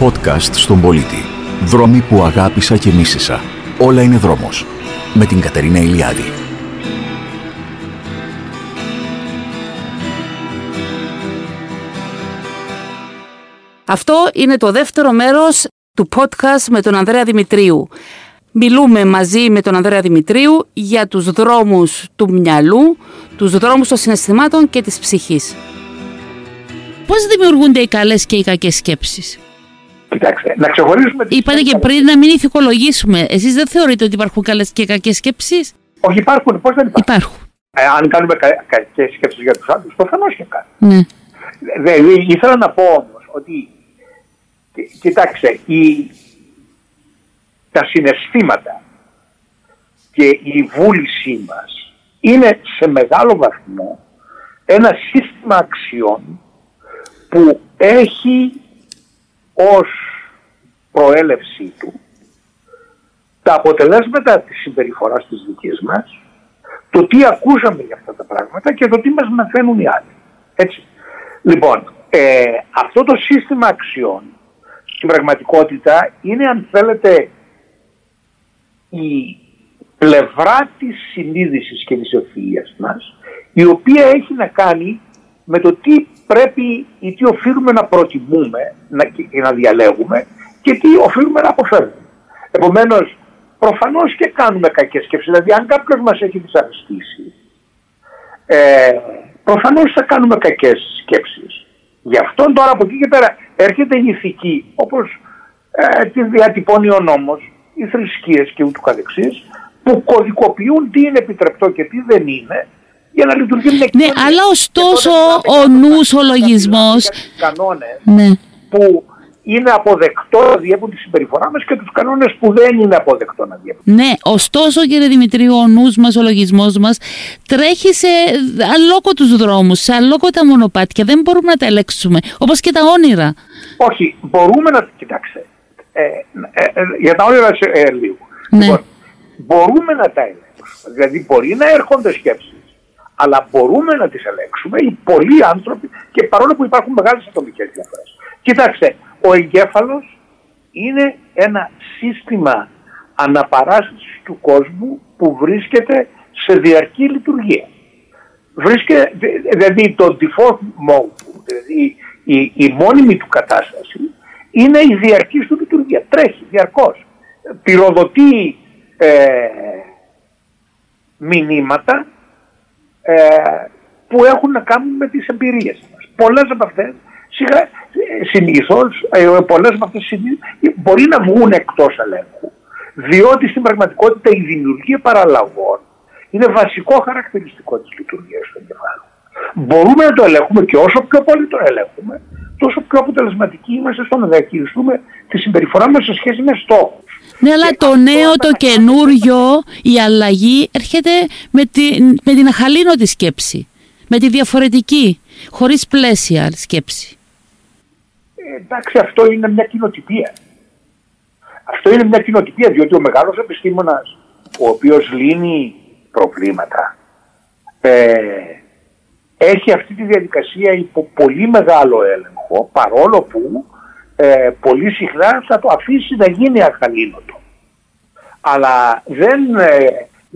Podcast στον πολίτη. Δρόμοι που αγάπησα και μίσησα. Όλα είναι δρόμος. Με την Κατερίνα Ηλιάδη. Αυτό είναι το δεύτερο μέρος του podcast με τον Ανδρέα Δημητρίου. Μιλούμε μαζί με τον Ανδρέα Δημητρίου για τους δρόμους του μυαλού, τους δρόμους των συναισθημάτων και της ψυχής. Πώς δημιουργούνται οι καλές και οι κακές σκέψεις; Κοιτάξτε, να ξεχωρίσουμε... τις Είπατε και καλές- πριν να μην ηθικολογήσουμε. Εσείς δεν θεωρείτε ότι υπάρχουν καλές και κακές σκέψεις; Όχι, υπάρχουν. Πώς δεν υπάρχουν; Υπάρχουν. Ε, αν κάνουμε κα, κακές σκέψεις για τους άλλους, προφανώς και κάνουμε. Ναι. Δηλαδή, ήθελα να πω όμως ότι, κι- κοιτάξτε, η, τα συναισθήματα και η βούλησή μας είναι σε μεγάλο βαθμό ένα σύστημα αξιών που έχει ως προέλευσή του τα αποτελέσματα της συμπεριφοράς της δικής μας, το τι ακούσαμε για αυτά τα πράγματα και το τι μας μαθαίνουν οι άλλοι. Έτσι. Λοιπόν, ε, αυτό το σύστημα αξιών στην πραγματικότητα είναι αν θέλετε η πλευρά της συνείδησης και της ευφυΐας μας η οποία έχει να κάνει με το τι πρέπει ή τι οφείλουμε να προτιμούμε να, και να διαλέγουμε και τι οφείλουμε να αποφεύγουμε. Επομένως, προφανώς και κάνουμε κακές σκέψεις. Δηλαδή, αν κάποιος μας έχει δυσαρεστήσει, ε, προφανώς θα κάνουμε κακές σκέψεις. Γι' αυτό τώρα από εκεί και πέρα έρχεται η ηθική, όπως ε, τη διατυπώνει ο νόμος, οι θρησκείες και ούτω καθεξής, που κωδικοποιούν τι είναι επιτρεπτό και τι δεν είναι, για να λειτουργεί μια Ναι, κοινωνία. αλλά Και ωστόσο τότε ο μιλάμε νους, ο για λογισμός... τους κανόνες Ναι. που είναι αποδεκτό να διέπουν τη συμπεριφορά μας και τους κανόνες που δεν είναι αποδεκτό να διέπουν. Ναι, ωστόσο κύριε Δημητρίου, ο νους μας, ο λογισμός μας τρέχει σε αλόκοτους δρόμους, σε αλόκοτα μονοπάτια. Δεν μπορούμε να τα ελέγξουμε, όπως και τα όνειρα. Όχι, μπορούμε να... Κοιτάξτε, ε, ε, ε, για τα όνειρα σε, ε, λίγο. Ναι. Λοιπόν, μπορούμε να τα ελέγξουμε. Δηλαδή μπορεί να έρχονται σκέψεις, αλλά μπορούμε να τις ελέγξουμε οι πολλοί άνθρωποι και παρόλο που υπάρχουν μεγάλες ατομικές διαφορές. Κοιτάξτε, ο εγκέφαλος είναι ένα σύστημα αναπαράστασης του κόσμου που βρίσκεται σε διαρκή λειτουργία. Βρίσκεται, δηλαδή το default mode, του, δηλαδή η, η μόνιμη του κατάσταση, είναι η διαρκής του λειτουργία. Τρέχει διαρκώς. Πυροδοτεί ε, μηνύματα ε, που έχουν να κάνουν με τις εμπειρίες μας. Πολλές από αυτές σιγά, ε, συνήθως, ε, πολλές από αυτές συνήθως, μπορεί να βγουν εκτός ελέγχου. Διότι στην πραγματικότητα η δημιουργία παραλλαγών είναι βασικό χαρακτηριστικό της λειτουργίας του εγκεφάλου. Μπορούμε να το ελέγχουμε και όσο πιο πολύ το ελέγχουμε, τόσο πιο αποτελεσματικοί είμαστε στο να διαχειριστούμε τη συμπεριφορά μας σε σχέση με στόχους. Ναι, αλλά Και το αυτό νέο, θα το μας- καινούριο, η αλλαγή έρχεται με, τη, με την αχαλήνωτη σκέψη. Με τη διαφορετική, χωρίς πλαίσια σκέψη. Ε, εντάξει, αυτό είναι μια κοινοτυπία. Αυτό είναι μια κοινοτυπία, διότι ο μεγάλος επιστήμονας, ο οποίος λύνει προβλήματα, ε, έχει αυτή τη διαδικασία υπό πολύ μεγάλο έλεγχο, παρόλο που ε, πολύ συχνά θα το αφήσει να γίνει αχαλήνοτο. Αλλά δεν, ε,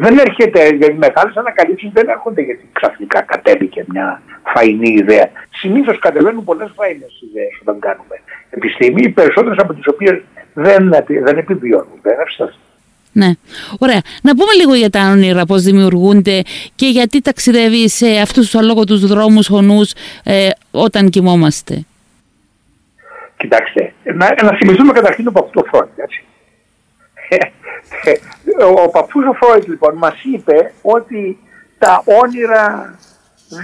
δεν έρχεται, γιατί μεγάλες ανακαλύψεις δεν έρχονται γιατί ξαφνικά κατέβηκε μια φαϊνή ιδέα. Συνήθως κατεβαίνουν πολλές φαϊνές ιδέες όταν κάνουμε επιστήμη, οι περισσότερες από τις οποίες δεν, δεν επιβιώνουν, δεν ευσταθούν. Ναι. Ωραία. Να πούμε λίγο για τα όνειρα, πώς δημιουργούνται και γιατί ταξιδεύει σε αυτούς τους αλόγωτους δρόμους ο νους ε, όταν κοιμόμαστε. Κοιτάξτε, να, να θυμηθούμε καταρχήν τον παππού του Φρόιντ, έτσι. Ο παππούς ο Φρόιντ λοιπόν μας είπε ότι τα όνειρα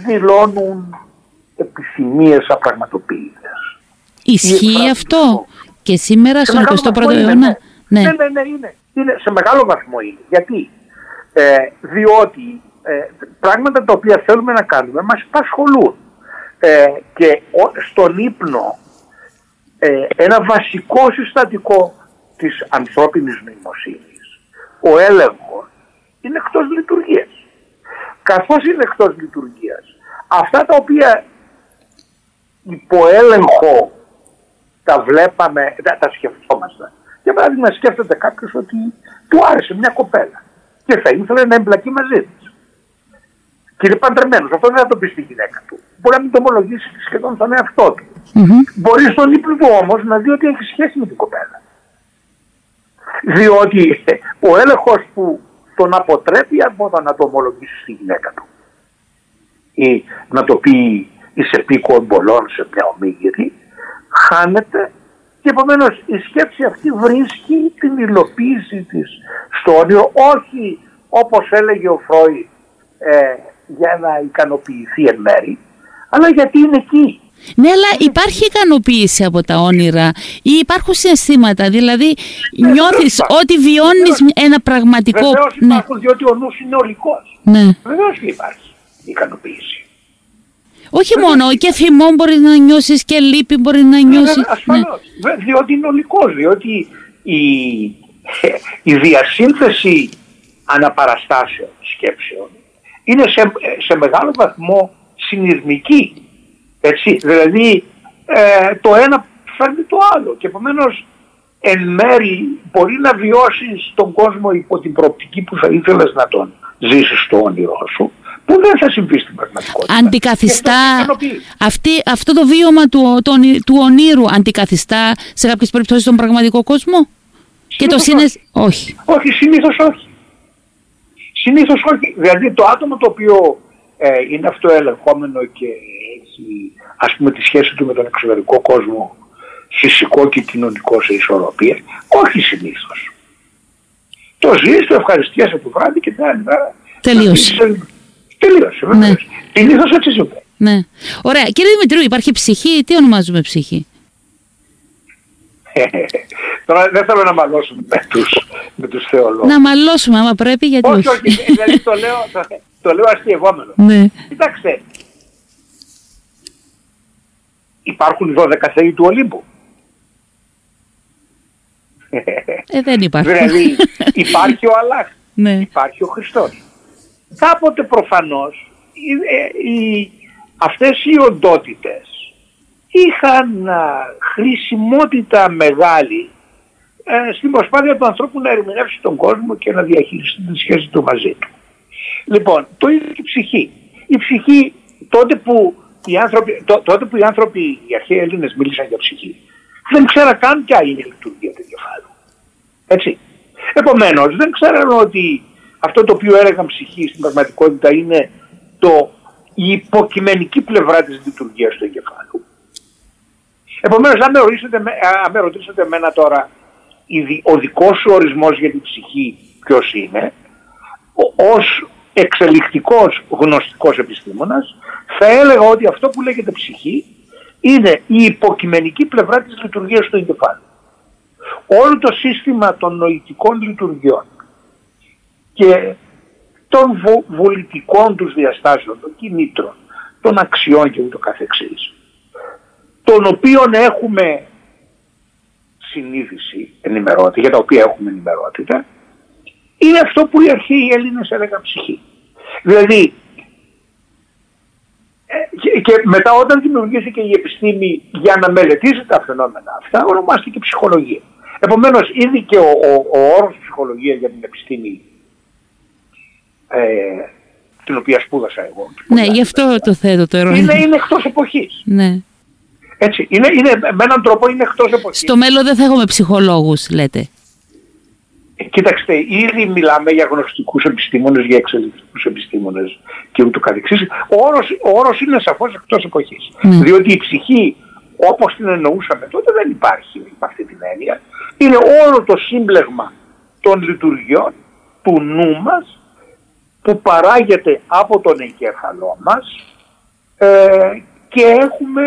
δηλώνουν επιθυμίες απραγματοποιητές. Ισχύει εκφράζει αυτό; αυτό. και σήμερα Σε στον μεγάλο 21ο βαθμό είναι, αιώνα; Ναι. Ναι. ναι, ναι, ναι, είναι. είναι. Σε μεγάλο βαθμό είναι. Γιατί, ε, διότι ε, πράγματα τα οποία θέλουμε να κάνουμε μας απασχολούν. Ε, και ο- στον ύπνο ε, ένα βασικό συστατικό της ανθρώπινης νοημοσύνης, ο έλεγχος, είναι εκτός λειτουργίας. Καθώς είναι εκτός λειτουργίας, αυτά τα οποία υποέλεγχο τα βλέπαμε, τα, τα σκεφτόμασταν. Για παράδειγμα σκέφτεται κάποιος ότι του άρεσε μια κοπέλα και θα ήθελε να εμπλακεί μαζί της. Και είναι παντρεμένος, αυτό δεν θα το πει στη γυναίκα του. Μπορεί να μην το ομολογήσει σχεδόν στον εαυτό του. Μπορεί στον ύπνο του όμως να δει ότι έχει σχέση με την κοπέλα. Διότι ο έλεγχος που τον αποτρέπει από το να το ομολογήσει στη γυναίκα του. Ή να το πει εις επίκο εμπολών σε μια ομίγυρη χάνεται και επομένως η σκέψη αυτή βρίσκει την υλοποίηση της στο όνειρο όχι όπως έλεγε ο Φρόι ε, για να ικανοποιηθεί εν μέρη αλλά γιατί είναι εκεί ναι, αλλά υπάρχει ικανοποίηση από τα όνειρα ή υπάρχουν συναισθήματα, δηλαδή ναι, νιώθεις ότι βιώνεις ένα πραγματικό... Βεβαίως ναι. υπάρχουν, διότι ο νους είναι ολικός. Ναι. Βεβαίως και υπάρχει ικανοποίηση. Όχι μόνο, και θυμό μπορεί να νιώσεις και λύπη μπορεί να νιώσεις. Ναι, ασφαλώς, ναι. διότι είναι ολικός, διότι η, η διασύνθεση αναπαραστάσεων σκέψεων είναι σε, σε μεγάλο βαθμό συνειρμική έτσι, δηλαδή ε, το ένα φέρνει το άλλο και επομένως εν μέρη μπορεί να βιώσεις τον κόσμο υπό την προοπτική που θα ήθελες να τον ζήσεις στο όνειρό σου που δεν θα συμβεί στην πραγματικότητα. Αντικαθιστά αυτή, αυτό το βίωμα του, το, του ονείρου αντικαθιστά σε κάποιες περιπτώσεις τον πραγματικό κόσμο; Και το σύνες... Όχι. Όχι, συνήθως όχι. Συνήθως όχι. Δηλαδή το άτομο το οποίο ε, είναι αυτοελεγχόμενο και έχει ας πούμε τη σχέση του με τον εξωτερικό κόσμο φυσικό και κοινωνικό σε ισορροπία. Όχι συνήθως. Το ζει, το ευχαριστιέσαι το βράδυ και την άλλη μέρα. Τελείωσε. Τελείωσε. Ναι. Συνήθως έτσι ζούμε. Ναι. Ωραία. Κύριε Δημητρίου, υπάρχει ψυχή. Τι ονομάζουμε ψυχή; Τώρα δεν θέλω να μαλώσουμε με τους, με τους θεολόγους. Να μαλώσουμε άμα πρέπει γιατί όχι. Όχι, όχι. δηλαδή το λέω, το, το λέω αστειευόμενο. Ναι. Κοιτάξτε, υπάρχουν 12 θεοί του Ολύμπου. Ε, δεν υπάρχει. δηλαδή υπάρχει ο Αλλάχ, ναι. υπάρχει ο Χριστός. Κάποτε προφανώς οι, οι, αυτές οι οντότητες είχαν χρησιμότητα μεγάλη ε, στην προσπάθεια του ανθρώπου να ερμηνεύσει τον κόσμο και να διαχειριστεί τη σχέση του μαζί του. Λοιπόν, το ίδιο και η ψυχή. Η ψυχή τότε που οι άνθρωποι, τότε που οι άνθρωποι, οι αρχαίοι Έλληνες μίλησαν για ψυχή, δεν ξέραν καν ποια είναι η λειτουργία του εγκεφάλου. Έτσι. Επομένως δεν ξέραν ότι αυτό το οποίο έλεγαν ψυχή στην πραγματικότητα είναι το, η υποκειμενική πλευρά της λειτουργίας του εγκεφάλου. Επομένως αν με, ρωτήσετε, αν με ρωτήσετε εμένα τώρα ο δικός σου ορισμός για την ψυχή ποιος είναι, ως εξελικτικός γνωστικός επιστήμονας θα έλεγα ότι αυτό που λέγεται ψυχή είναι η υποκειμενική πλευρά της λειτουργίας του εγκεφάλου. Όλο το σύστημα των νοητικών λειτουργιών και των βο, βολητικών τους διαστάσεων, των κινήτρων, των αξιών και ούτω καθεξής, των οποίων έχουμε συνείδηση, ενημερότητα, για τα οποία έχουμε ενημερότητα, είναι αυτό που οι αρχαίοι Έλληνες έλεγαν ψυχή. Δηλαδή, ε, και, μετά όταν δημιουργήθηκε η επιστήμη για να μελετήσει τα φαινόμενα αυτά, ονομάστηκε ψυχολογία. Επομένως, ήδη και ο, ο, ο όρος ψυχολογία για την επιστήμη ε, την οποία σπούδασα εγώ. Ναι, γι' αυτό το θέτω το ερώτημα. Είναι, είναι εκτός εποχής. Ναι. Έτσι, είναι, είναι, με έναν τρόπο είναι εκτός εποχής. Στο μέλλον δεν θα έχουμε ψυχολόγους, λέτε. Κοίταξτε, ήδη μιλάμε για γνωστικούς επιστήμονες, για εξελικτικούς επιστήμονες και ούτω καθεξής. Ο όρος, ο όρος είναι σαφώς εκτός εποχής. Mm. Διότι η ψυχή όπως την εννοούσαμε τότε δεν υπάρχει με αυτή την έννοια. Είναι όλο το σύμπλεγμα των λειτουργιών του νου μας που παράγεται από τον εγκέφαλό μας ε, και έχουμε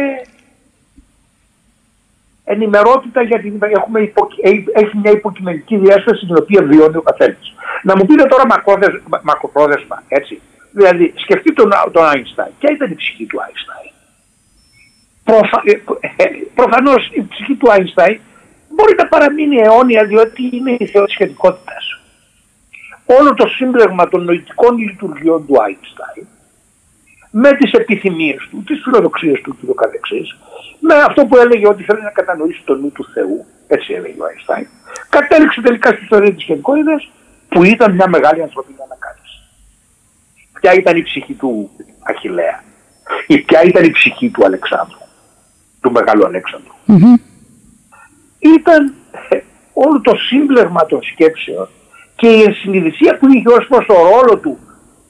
ενημερότητα γιατί έχουμε υπο, έχει μια υποκειμενική διάσταση την οποία βιώνει ο καθένας. Να μου πείτε τώρα μακροπρόθεσμα, έτσι. Δηλαδή, σκεφτείτε τον, τον Άινστάιν. Ποια ήταν η ψυχή του Άινστάιν. Προφα, ε, ε, προφανώς η ψυχή του Άινστάιν μπορεί να παραμείνει αιώνια διότι είναι η θεοσχετικότητα. Όλο το σύμπλεγμα των νοητικών λειτουργιών του Άινστάιν με τις επιθυμίες του, τις φιλοδοξίες του και το καθεξής, με αυτό που έλεγε ότι θέλει να κατανοήσει το νου του Θεού, έτσι έλεγε ο Αϊνστάιν, κατέληξε τελικά στη ιστορία της γενικότητας που ήταν μια μεγάλη ανθρωπίνη ανακάλυψη. Ποια ήταν η ψυχή του Αχιλέα ή ποια ήταν η ψυχή του Αλεξάνδρου, του μεγάλου Αλέξανδρου. Ήταν ε, όλο το σύμπλεγμα των σκέψεων και η ενσυνειδησία που είχε ως προς το ρόλο του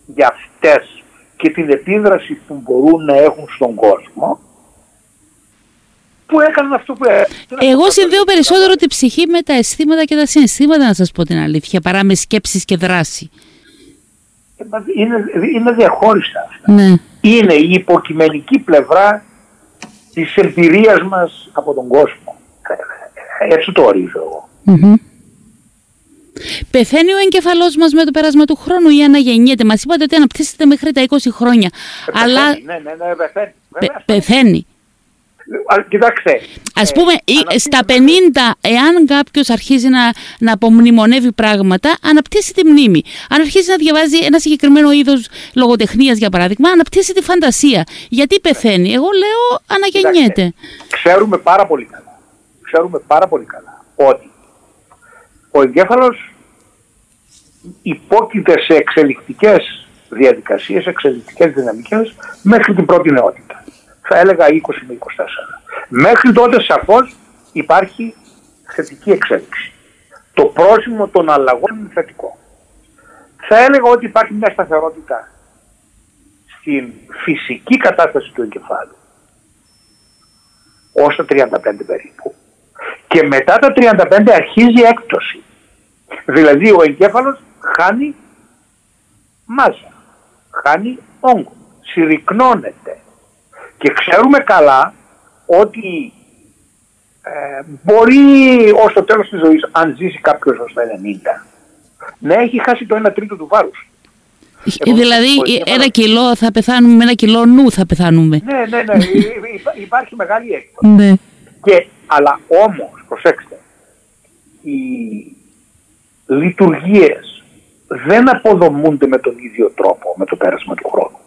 για αυτές και την επίδραση που μπορούν να έχουν στον κόσμο που έκαναν αυτό που έκαναν. Εγώ συνδέω περισσότερο τη ψυχή με τα αισθήματα και τα συναισθήματα να σας πω την αλήθεια παρά με σκέψεις και δράση. Ε, είναι, είναι διαχώριστα αυτά. Ναι. Είναι η υποκειμενική πλευρά της εμπειρίας μας από τον κόσμο. Ε, έτσι το ορίζω εγώ. Πεθαίνει ο εγκεφαλός μας με το πέρασμα του χρόνου ή αναγεννιέται. Μας είπατε ότι αναπτύσσεται μέχρι τα 20 χρόνια. Ε, αλλά πεθαίνει, ναι, ναι, ναι, πεθαίνει. πε- Βέβαια, πεθαίνει. Α, Κοιτάξτε. Ας ε, πούμε, ή- αναπτύσσεται- στα 50, εάν κάποιος αρχίζει να, να απομνημονεύει πράγματα, αναπτύσσει τη μνήμη. Αν αρχίζει να διαβάζει ένα συγκεκριμένο είδος λογοτεχνίας, για παράδειγμα, αναπτύσσει τη φαντασία. Γιατί πεθαίνει, Εγώ λέω αναγεννιέται. Κοιτάξτε, Ξέρουμε πάρα πολύ καλά. Ξέρουμε πάρα πολύ καλά ότι ο εγκέφαλος υπόκειται σε εξελικτικές διαδικασίες, εξελικτικές δυναμικές μέχρι την πρώτη νεότητα. Θα έλεγα 20 με 24. Μέχρι τότε σαφώς υπάρχει θετική εξέλιξη. Το πρόσημο των αλλαγών είναι θετικό. Θα έλεγα ότι υπάρχει μια σταθερότητα στην φυσική κατάσταση του εγκεφάλου ως τα 35 περίπου. Και μετά τα 35 αρχίζει έκπτωση. Δηλαδή ο εγκέφαλος χάνει μάζα, χάνει όγκο, συρρυκνώνεται. Και ξέρουμε καλά ότι ε, μπορεί ως το τέλος της ζωής, αν ζήσει κάποιος ως τα 90, να έχει χάσει το 1 τρίτο του βάρους. Ε, δηλαδή, ο ε, εγκέφαλος- ένα κιλό θα πεθάνουμε, με ένα κιλό νου θα πεθάνουμε. Ναι, ναι, ναι, υ- υ- υπάρχει μεγάλη έκπτωση. Ναι. Και, αλλά όμως, προσέξτε, οι λειτουργίες δεν αποδομούνται με τον ίδιο τρόπο με το πέρασμα του χρόνου.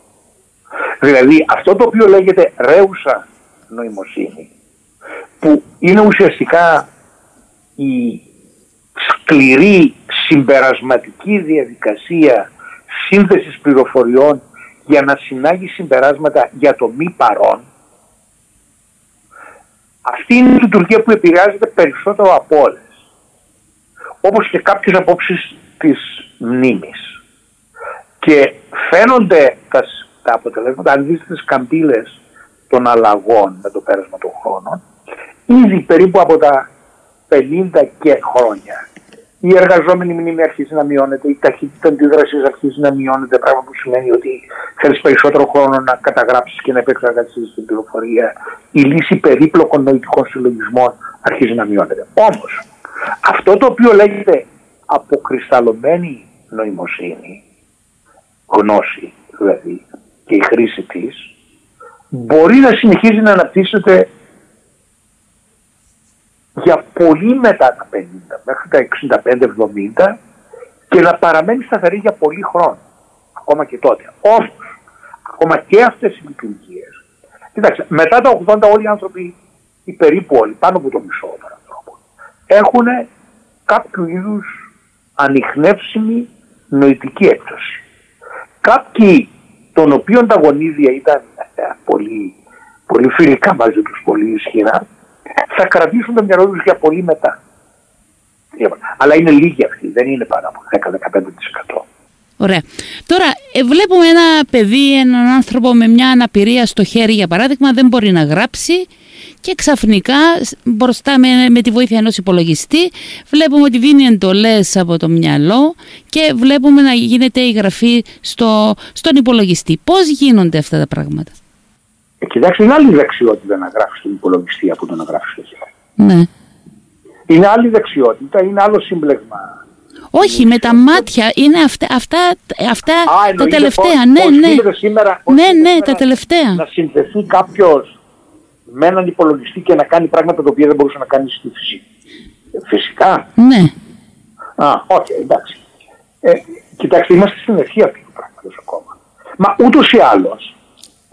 Δηλαδή αυτό το οποίο λέγεται ρέουσα νοημοσύνη, που είναι ουσιαστικά η σκληρή συμπερασματική διαδικασία σύνθεσης πληροφοριών για να συνάγει συμπεράσματα για το μη παρόν, αυτή είναι η λειτουργία που επηρεάζεται περισσότερο από όλες. Όπως και κάποιες απόψεις της μνήμης. Και φαίνονται τα, σ- τα αποτελέσματα, αν δεις τις καμπύλες των αλλαγών με το πέρασμα των χρόνων, ήδη περίπου από τα 50 και χρόνια η εργαζόμενη μνήμη αρχίζει να μειώνεται, η ταχύτητα αντίδρασης αρχίζει να μειώνεται, πράγμα που σημαίνει ότι θέλεις περισσότερο χρόνο να καταγράψεις και να επεξεργαστείς την πληροφορία. Η λύση περίπλοκων νοητικών συλλογισμών αρχίζει να μειώνεται. Όμως, αυτό το οποίο λέγεται αποκρισταλωμένη νοημοσύνη, γνώση δηλαδή, και η χρήση της, μπορεί να συνεχίζει να αναπτύσσεται για πολύ μετά τα 50, μέχρι τα 65-70 και να παραμένει σταθερή για πολύ χρόνο. Ακόμα και τότε. Όμως, ακόμα και αυτές οι λειτουργίες. Κοιτάξτε, μετά τα 80 όλοι οι άνθρωποι, οι περίπου όλοι, πάνω από το μισό των ανθρώπων, έχουν κάποιο είδους ανοιχνεύσιμη νοητική έκπτωση. Κάποιοι των οποίων τα γονίδια ήταν ε, πολύ, πολύ φιλικά μαζί τους, πολύ ισχυρά, θα κρατήσουν το μυαλό τους για πολύ μετά. Αλλά είναι λίγοι αυτοί, δεν είναι πάνω από 10-15%. Ωραία. Τώρα, ε, βλέπουμε ένα παιδί, έναν άνθρωπο με μια αναπηρία στο χέρι, για παράδειγμα, δεν μπορεί να γράψει και ξαφνικά σ- μπροστά με, με τη βοήθεια ενός υπολογιστή βλέπουμε ότι δίνει εντολές από το μυαλό και βλέπουμε να γίνεται η γραφή στο, στον υπολογιστή. Πώς γίνονται αυτά τα πράγματα; Ε, κοιτάξτε, είναι άλλη δεξιότητα να γράφεις στον υπολογιστή από το να γράφεις στο χέρι. Ναι. Είναι άλλη δεξιότητα, είναι άλλο σύμπλεγμα. Όχι, με τα μάτια είναι αυτά, αυτά, αυτά Α, τα εννοείται τελευταία. πώς- ναι, πώς ναι. γίνεται σήμερα- πώς ναι, γίνεται ναι, σήμερα τα τελευταία. Να συνδεθεί κάποιος με έναν υπολογιστή και να κάνει πράγματα τα οποία δεν μπορούσε να κάνει στη φυσική. Φυσικά. Ναι. Α, οκ, εντάξει. Ε, κοιτάξτε, είμαστε στην αρχή αυτού του πράγματος ακόμα. Μα ούτως ή άλλως,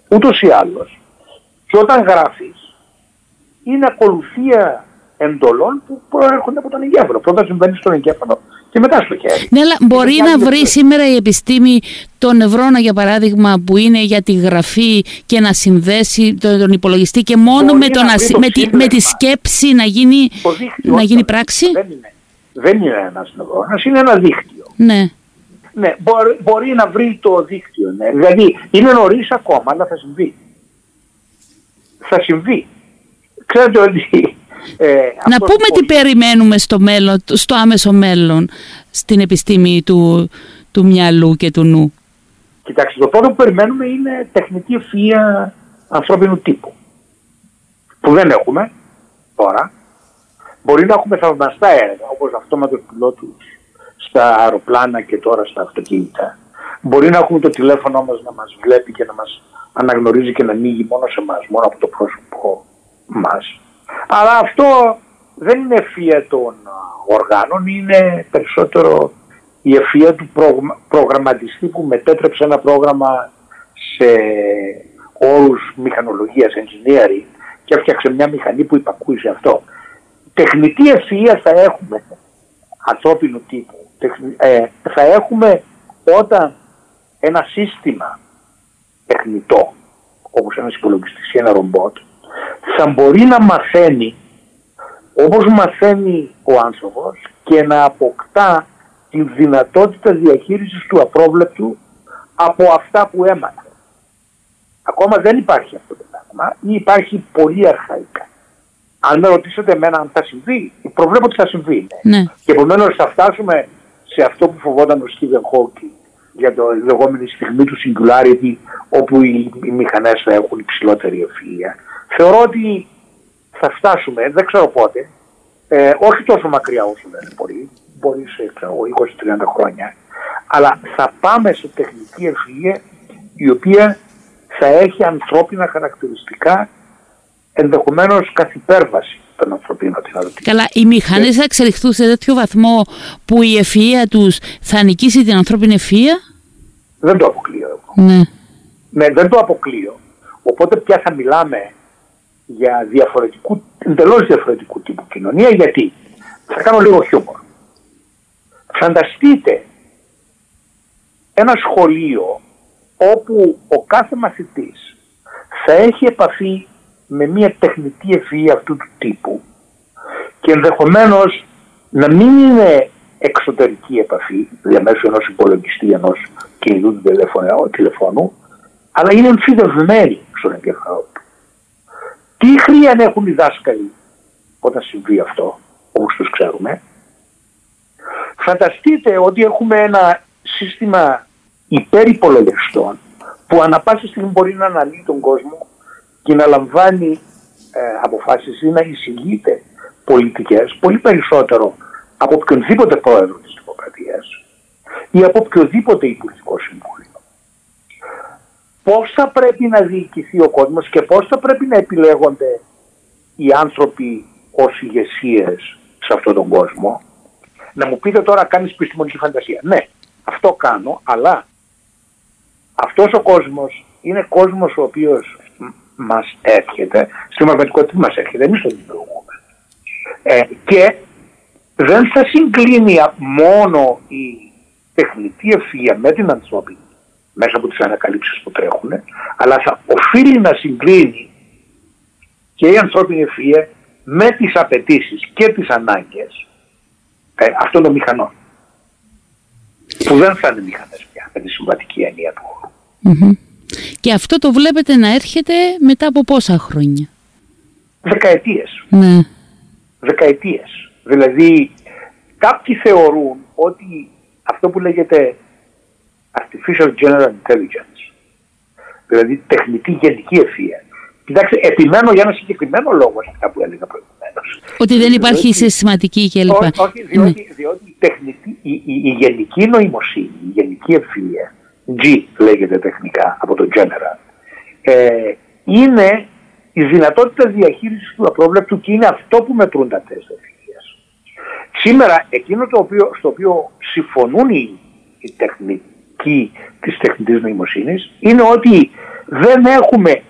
ούτως ή άλλως. Και όταν γράφεις, είναι ακολουθία εντολών που προέρχονται από τον εγκέφαλο. Πρώτα συμβαίνει στον εγκέφαλο και μετά στο χέρι. Ναι, αλλά μπορεί να βρει σήμερα η επιστήμη τον νευρώνα, για παράδειγμα, που είναι για τη γραφή και να συνδέσει τον, υπολογιστή και μόνο με, το με, τη, με, τη, σκέψη να γίνει, να γίνει πράξη. Δεν είναι, δεν είναι ένας νευρώνας, είναι ένα δίκτυο. Ναι. Ναι, μπορεί, μπορεί να βρει το δίκτυο. Ναι. Δηλαδή είναι νωρίς ακόμα, αλλά θα συμβεί. Θα συμβεί. Ξέρετε ότι ε, να πούμε τι περιμένουμε στο, μέλλον, στο άμεσο μέλλον στην επιστήμη του, του μυαλού και του νου. Κοιτάξτε, το πρώτο που περιμένουμε είναι τεχνική ευθεία ανθρώπινου τύπου. Που δεν έχουμε τώρα. Μπορεί να έχουμε θαυμαστά έργα, όπως αυτό με τους πιλότους στα αεροπλάνα και τώρα στα αυτοκίνητα. Μπορεί να έχουμε το τηλέφωνο μας να μας βλέπει και να μας αναγνωρίζει και να ανοίγει μόνο σε εμάς, μόνο από το πρόσωπο μας. Αλλά αυτό δεν είναι ευθεία των οργάνων, είναι περισσότερο η ευθεία του προγραμματιστή που μετέτρεψε ένα πρόγραμμα σε όρους μηχανολογίας, engineering και έφτιαξε μια μηχανή που υπακούει σε αυτό. Τεχνητή ευθεία θα έχουμε ανθρώπινου τύπου. Ε, θα έχουμε όταν ένα σύστημα τεχνητό, όπως ένας υπολογιστής ή ένα ρομπότ, θα μπορεί να μαθαίνει όπως μαθαίνει ο άνθρωπος και να αποκτά τη δυνατότητα διαχείρισης του απρόβλεπτου από αυτά που έμαθε. Ακόμα δεν υπάρχει αυτό το πράγμα ή υπάρχει πολύ αρχαϊκά. Αν με ρωτήσετε εμένα αν θα συμβεί, προβλέπω ότι θα συμβεί. Ναι. Και επομένως θα φτάσουμε σε αυτό που φοβόταν ο Στίβεν Χόκκι για το λεγόμενη στιγμή του singularity όπου οι, οι μηχανές θα έχουν υψηλότερη ευφυΐα θεωρώ ότι θα φτάσουμε, δεν ξέρω πότε, ε, όχι τόσο μακριά όσο δεν μπορεί, μπορεί σε 20-30 χρόνια, αλλά θα πάμε σε τεχνική ευφυΐα η οποία θα έχει ανθρώπινα χαρακτηριστικά ενδεχομένως καθ' υπέρβαση των ανθρωπίνων Καλά, οι μηχανές θα εξελιχθούν σε τέτοιο βαθμό που η ευφυΐα τους θα νικήσει την ανθρώπινη ευφυΐα; Δεν το αποκλείω. Ναι. ναι, δεν το αποκλείω. Οπότε πια θα μιλάμε για διαφορετικού, εντελώς διαφορετικού τύπου κοινωνία. Γιατί, θα κάνω λίγο χιούμορ. Φανταστείτε ένα σχολείο όπου ο κάθε μαθητής θα έχει επαφή με μια τεχνητή ευφυή αυτού του τύπου και ενδεχομένως να μην είναι εξωτερική επαφή διαμέσου ενός υπολογιστή, ενός κινητού τηλεφώνου, αλλά είναι εμφυδευμένη στον εγκέφαλο τι χρία έχουν οι δάσκαλοι όταν συμβεί αυτό, όπως τους ξέρουμε. Φανταστείτε ότι έχουμε ένα σύστημα υπερυπολογιστών που ανα πάσα στιγμή μπορεί να αναλύει τον κόσμο και να λαμβάνει ε, αποφάσεις ή να εισηγείται πολιτικές πολύ περισσότερο από οποιονδήποτε πρόεδρο της Δημοκρατίας ή από οποιοδήποτε υπουργικό συμβούλιο πώς θα πρέπει να διοικηθεί ο κόσμος και πώς θα πρέπει να επιλέγονται οι άνθρωποι ως ηγεσίες σε αυτόν τον κόσμο. Να μου πείτε τώρα κάνεις επιστημονική φαντασία. Ναι, αυτό κάνω, αλλά αυτός ο κόσμος είναι κόσμος ο οποίος μας έρχεται, στην πραγματικότητα μας έρχεται, εμείς τον δημιουργούμε. Ε, και δεν θα συγκλίνει μόνο η τεχνητή ευθεία με την ανθρώπινη μέσα από τις ανακαλύψεις που τρέχουν, αλλά θα οφείλει να συγκλίνει και η ανθρώπινη ευφυΐα με τις απαιτήσεις και τις ανάγκες ε, αυτών των μηχανών. Που δεν θα είναι μηχανές πια με τη συμβατική έννοια του ορου Και αυτό το βλέπετε να έρχεται μετά από πόσα χρόνια; Δεκαετίες. Ναι. Δεκαετίες. Δηλαδή κάποιοι θεωρούν ότι αυτό που λέγεται Artificial General Intelligence, δηλαδή τεχνητή γενική ευθεία. Κοιτάξτε, επιμένω για ένα συγκεκριμένο λόγο σε αυτά που έλεγα προηγουμένως. Ότι δεν υπάρχει διότι, συστηματική κλπ. Όχι, όχι διότι, ναι. διότι η, τεχνητή, η, η, η, γενική νοημοσύνη, η γενική ευθεία, G λέγεται τεχνικά από το General, ε, είναι η δυνατότητα διαχείρισης του απρόβλεπτου και είναι αυτό που μετρούν τα τεστ ευθείας. Σήμερα εκείνο το οποίο, στο οποίο συμφωνούν οι, οι τεχνητοί της τεχνητής νοημοσύνης είναι ότι Δεν έχουμε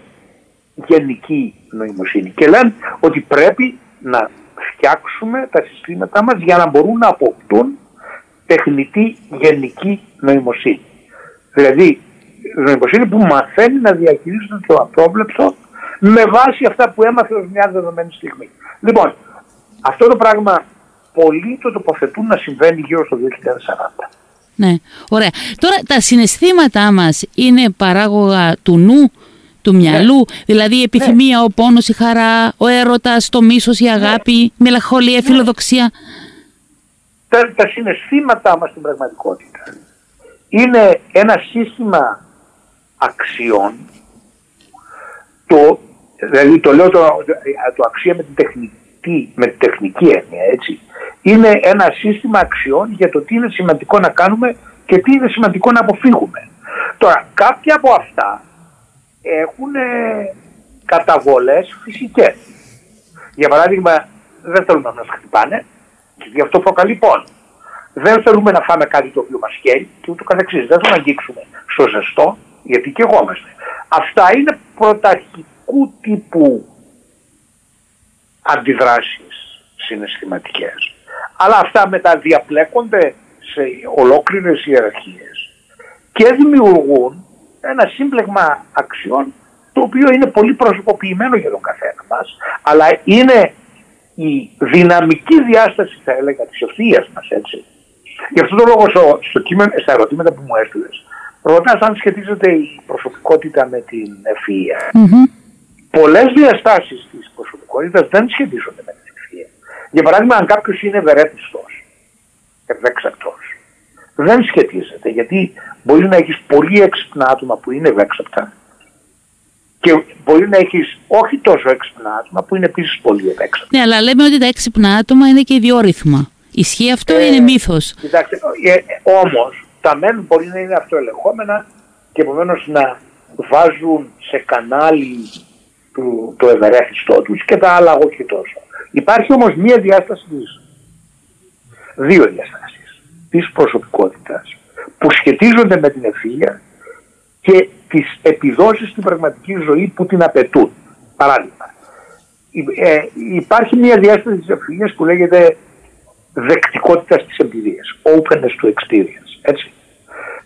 γενική νοημοσύνη και λένε ότι πρέπει να φτιάξουμε τα συστήματά μας για να μπορούν να αποκτούν τεχνητή γενική νοημοσύνη. Δηλαδή, νοημοσύνη που μαθαίνει να διαχειρίζεται το απρόβλεπτο με βάση αυτά που έμαθε ως μια δεδομένη στιγμή. Λοιπόν, αυτό το πράγμα πολλοί το τοποθετούν να συμβαίνει γύρω στο 2040. Ναι, ωραία. Τώρα τα συναισθήματά μας είναι παράγωγα του νου, του μυαλού, ναι. δηλαδή η επιθυμία, ναι. ο πόνος, η χαρά, ο έρωτας, το μίσος, η αγάπη, η μελαγχολία, η φιλοδοξία. Τα, τα συναισθήματά μας στην πραγματικότητα είναι ένα σύστημα αξιών το, δηλαδή το λέω το, το αξία με την τεχνική, με την τεχνική έννοια έτσι είναι ένα σύστημα αξιών για το τι είναι σημαντικό να κάνουμε και τι είναι σημαντικό να αποφύγουμε. Τώρα, κάποια από αυτά έχουν ε, καταβολές φυσικές. Για παράδειγμα, δεν θέλουμε να μας χτυπάνε και γι' αυτό προκαλεί πόνο. Δεν θέλουμε να φάμε κάτι το οποίο μας καίει και ούτω καθεξής. Δεν θέλουμε να αγγίξουμε στο ζεστό γιατί και εγώ είμαστε. Αυτά είναι πρωταρχικού τύπου αντιδράσεις συναισθηματικές. Αλλά αυτά μετά διαπλέκονται σε ολόκληρες ιεραρχίες και δημιουργούν ένα σύμπλεγμα αξιών το οποίο είναι πολύ προσωποποιημένο για τον καθένα μας αλλά είναι η δυναμική διάσταση θα έλεγα της ευθείας μας έτσι. Γι' αυτό το λόγο στο, στο κείμενο, στα ερωτήματα που μου έστειλες ρωτάς αν σχετίζεται η προσωπικότητα με την ευφυΐα. Mm-hmm. Πολλές διαστάσεις της προσωπικότητας δεν σχετίζονται με την ευφυΐα. Για παράδειγμα, αν κάποιος είναι ευερέθιστος, ευέξακτος, δεν σχετίζεται γιατί μπορεί να έχεις πολύ έξυπνα άτομα που είναι ευέξαπτα και μπορεί να έχεις όχι τόσο έξυπνα άτομα που είναι επίσης πολύ ευέξαπτα. Ναι, αλλά λέμε ότι τα έξυπνα άτομα είναι και ιδιόρυθμα. Ισχύει αυτό ή είναι ε, μύθος; Κοιτάξτε, ε, όμως τα μεν μπορεί να είναι αυτοελεγχόμενα και επομένως να βάζουν σε κανάλι του, το ευερέθιστό τους και τα άλλα όχι τόσο. Υπάρχει όμως μία διάσταση της, δύο διαστάσεις της προσωπικότητας που σχετίζονται με την ευθεία και τις επιδόσεις στην πραγματική ζωή που την απαιτούν. Παράδειγμα, ε, υπάρχει μια διάσταση της ευθείας που λέγεται δεκτικότητας στις εμπειρίες, openness to experience. Έτσι.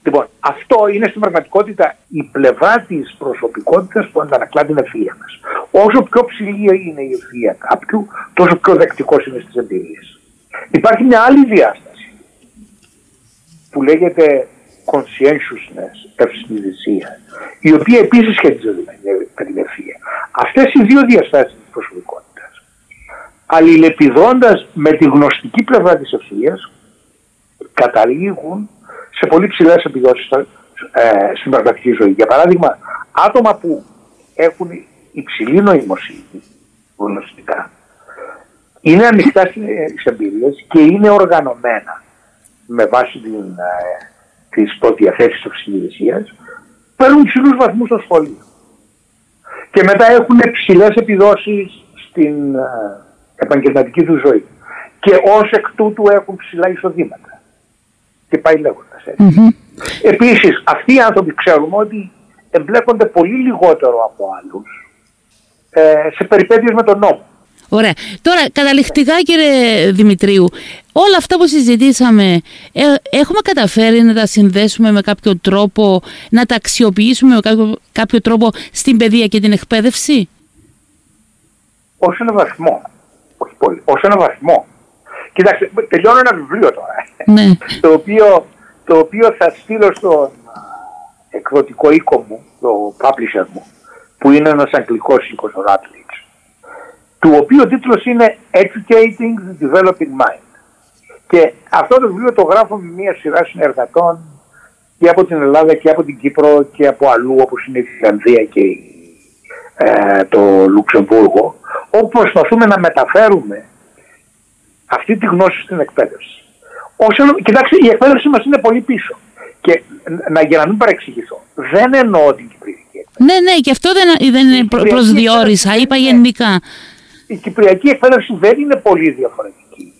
Λοιπόν, αυτό είναι στην πραγματικότητα η πλευρά της προσωπικότητας που αντανακλά την ευθεία μας. Όσο πιο ψηλή είναι η ευθεία κάποιου, τόσο πιο δεκτικός είναι στις εμπειρίες. Υπάρχει μια άλλη διάσταση που λέγεται conscientiousness, ευσυνειδησία, η οποία επίσης σχετίζεται με την ευθεία. Αυτές οι δύο διαστάσεις της προσωπικότητας, αλληλεπιδώντας με τη γνωστική πλευρά της ευθείας, καταλήγουν σε πολύ ψηλές επιδόσεις ε, στην πραγματική ζωή. Για παράδειγμα, άτομα που έχουν υψηλή νοημοσύνη, γνωστικά, είναι ανοιχτά στι εμπειρίες και είναι οργανωμένα με βάση την, ε, τις προδιαθέσεις της παίρνουν ψηλούς βαθμούς στο σχολείο. Και μετά έχουν ψηλές επιδόσεις στην ε, επαγγελματική τους ζωή. Και ως εκ τούτου έχουν ψηλά εισοδήματα και πάει λέγοντας. Επίσης, αυτοί οι άνθρωποι ξέρουμε ότι εμπλέκονται πολύ λιγότερο από άλλους ε, σε περιπέτειες με τον νόμο. Ωραία. Τώρα, καταληκτικά κύριε Δημητρίου, όλα αυτά που συζητήσαμε, ε, έχουμε καταφέρει να τα συνδέσουμε με κάποιο τρόπο, να τα αξιοποιήσουμε με κάποιο, κάποιο τρόπο στην παιδεία και την εκπαίδευση; Ως ένα βαθμό. Όχι πολύ. Ως ένα βαθμό. Κοιτάξτε, τελειώνω ένα βιβλίο τώρα. Ναι. το, οποίο, το οποίο θα στείλω στον εκδοτικό οίκο μου, το publisher μου, που είναι ένας αγγλικός οίκος, ο Ratledge, του οποίου ο τίτλος είναι Educating the Developing Mind. Και αυτό το βιβλίο το γράφω με μια σειρά συνεργατών και από την Ελλάδα και από την Κύπρο και από αλλού όπως είναι η Φιλανδία και ε, το Λουξεμβούργο όπου προσπαθούμε να μεταφέρουμε αυτή τη γνώση στην εκπαίδευση. Όσο, κοιτάξτε, η εκπαίδευση μας είναι πολύ πίσω. Και να, για να μην παρεξηγηθώ, δεν εννοώ την Κυπριακή εκπαίδευση. Ναι, ναι, και αυτό δεν, δεν είναι προσδιορίσα, είπα γενικά. Η Κυπριακή εκπαίδευση δεν είναι πολύ διαφορετική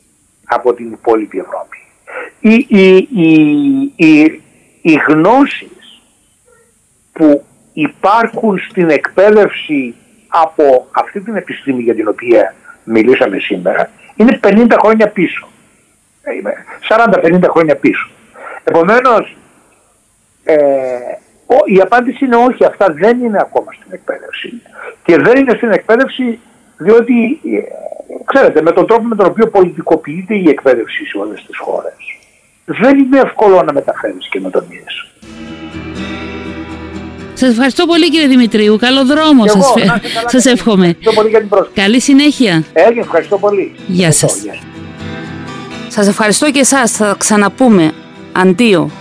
από την υπόλοιπη Ευρώπη. Οι, οι, οι, οι, οι γνώσεις που υπάρχουν στην εκπαίδευση από αυτή την επιστήμη για την οποία μιλήσαμε σήμερα είναι 50 χρόνια πίσω. 40-50 χρόνια πίσω. Επομένως, ε, η απάντηση είναι όχι, αυτά δεν είναι ακόμα στην εκπαίδευση. Και δεν είναι στην εκπαίδευση διότι, ε, ξέρετε, με τον τρόπο με τον οποίο πολιτικοποιείται η εκπαίδευση σε όλες τις χώρες, δεν είναι εύκολο να μεταφέρεις καινοτομίες. Σας ευχαριστώ πολύ κύριε Δημητρίου. Καλό δρόμο σας σας εύχομαι. Ευχαριστώ πολύ για την πρόσκληση. Καλή συνέχεια. Έγινε, ευχαριστώ πολύ. Γεια σας. Σας ευχαριστώ και εσάς. Θα ξαναπούμε. Αντίο.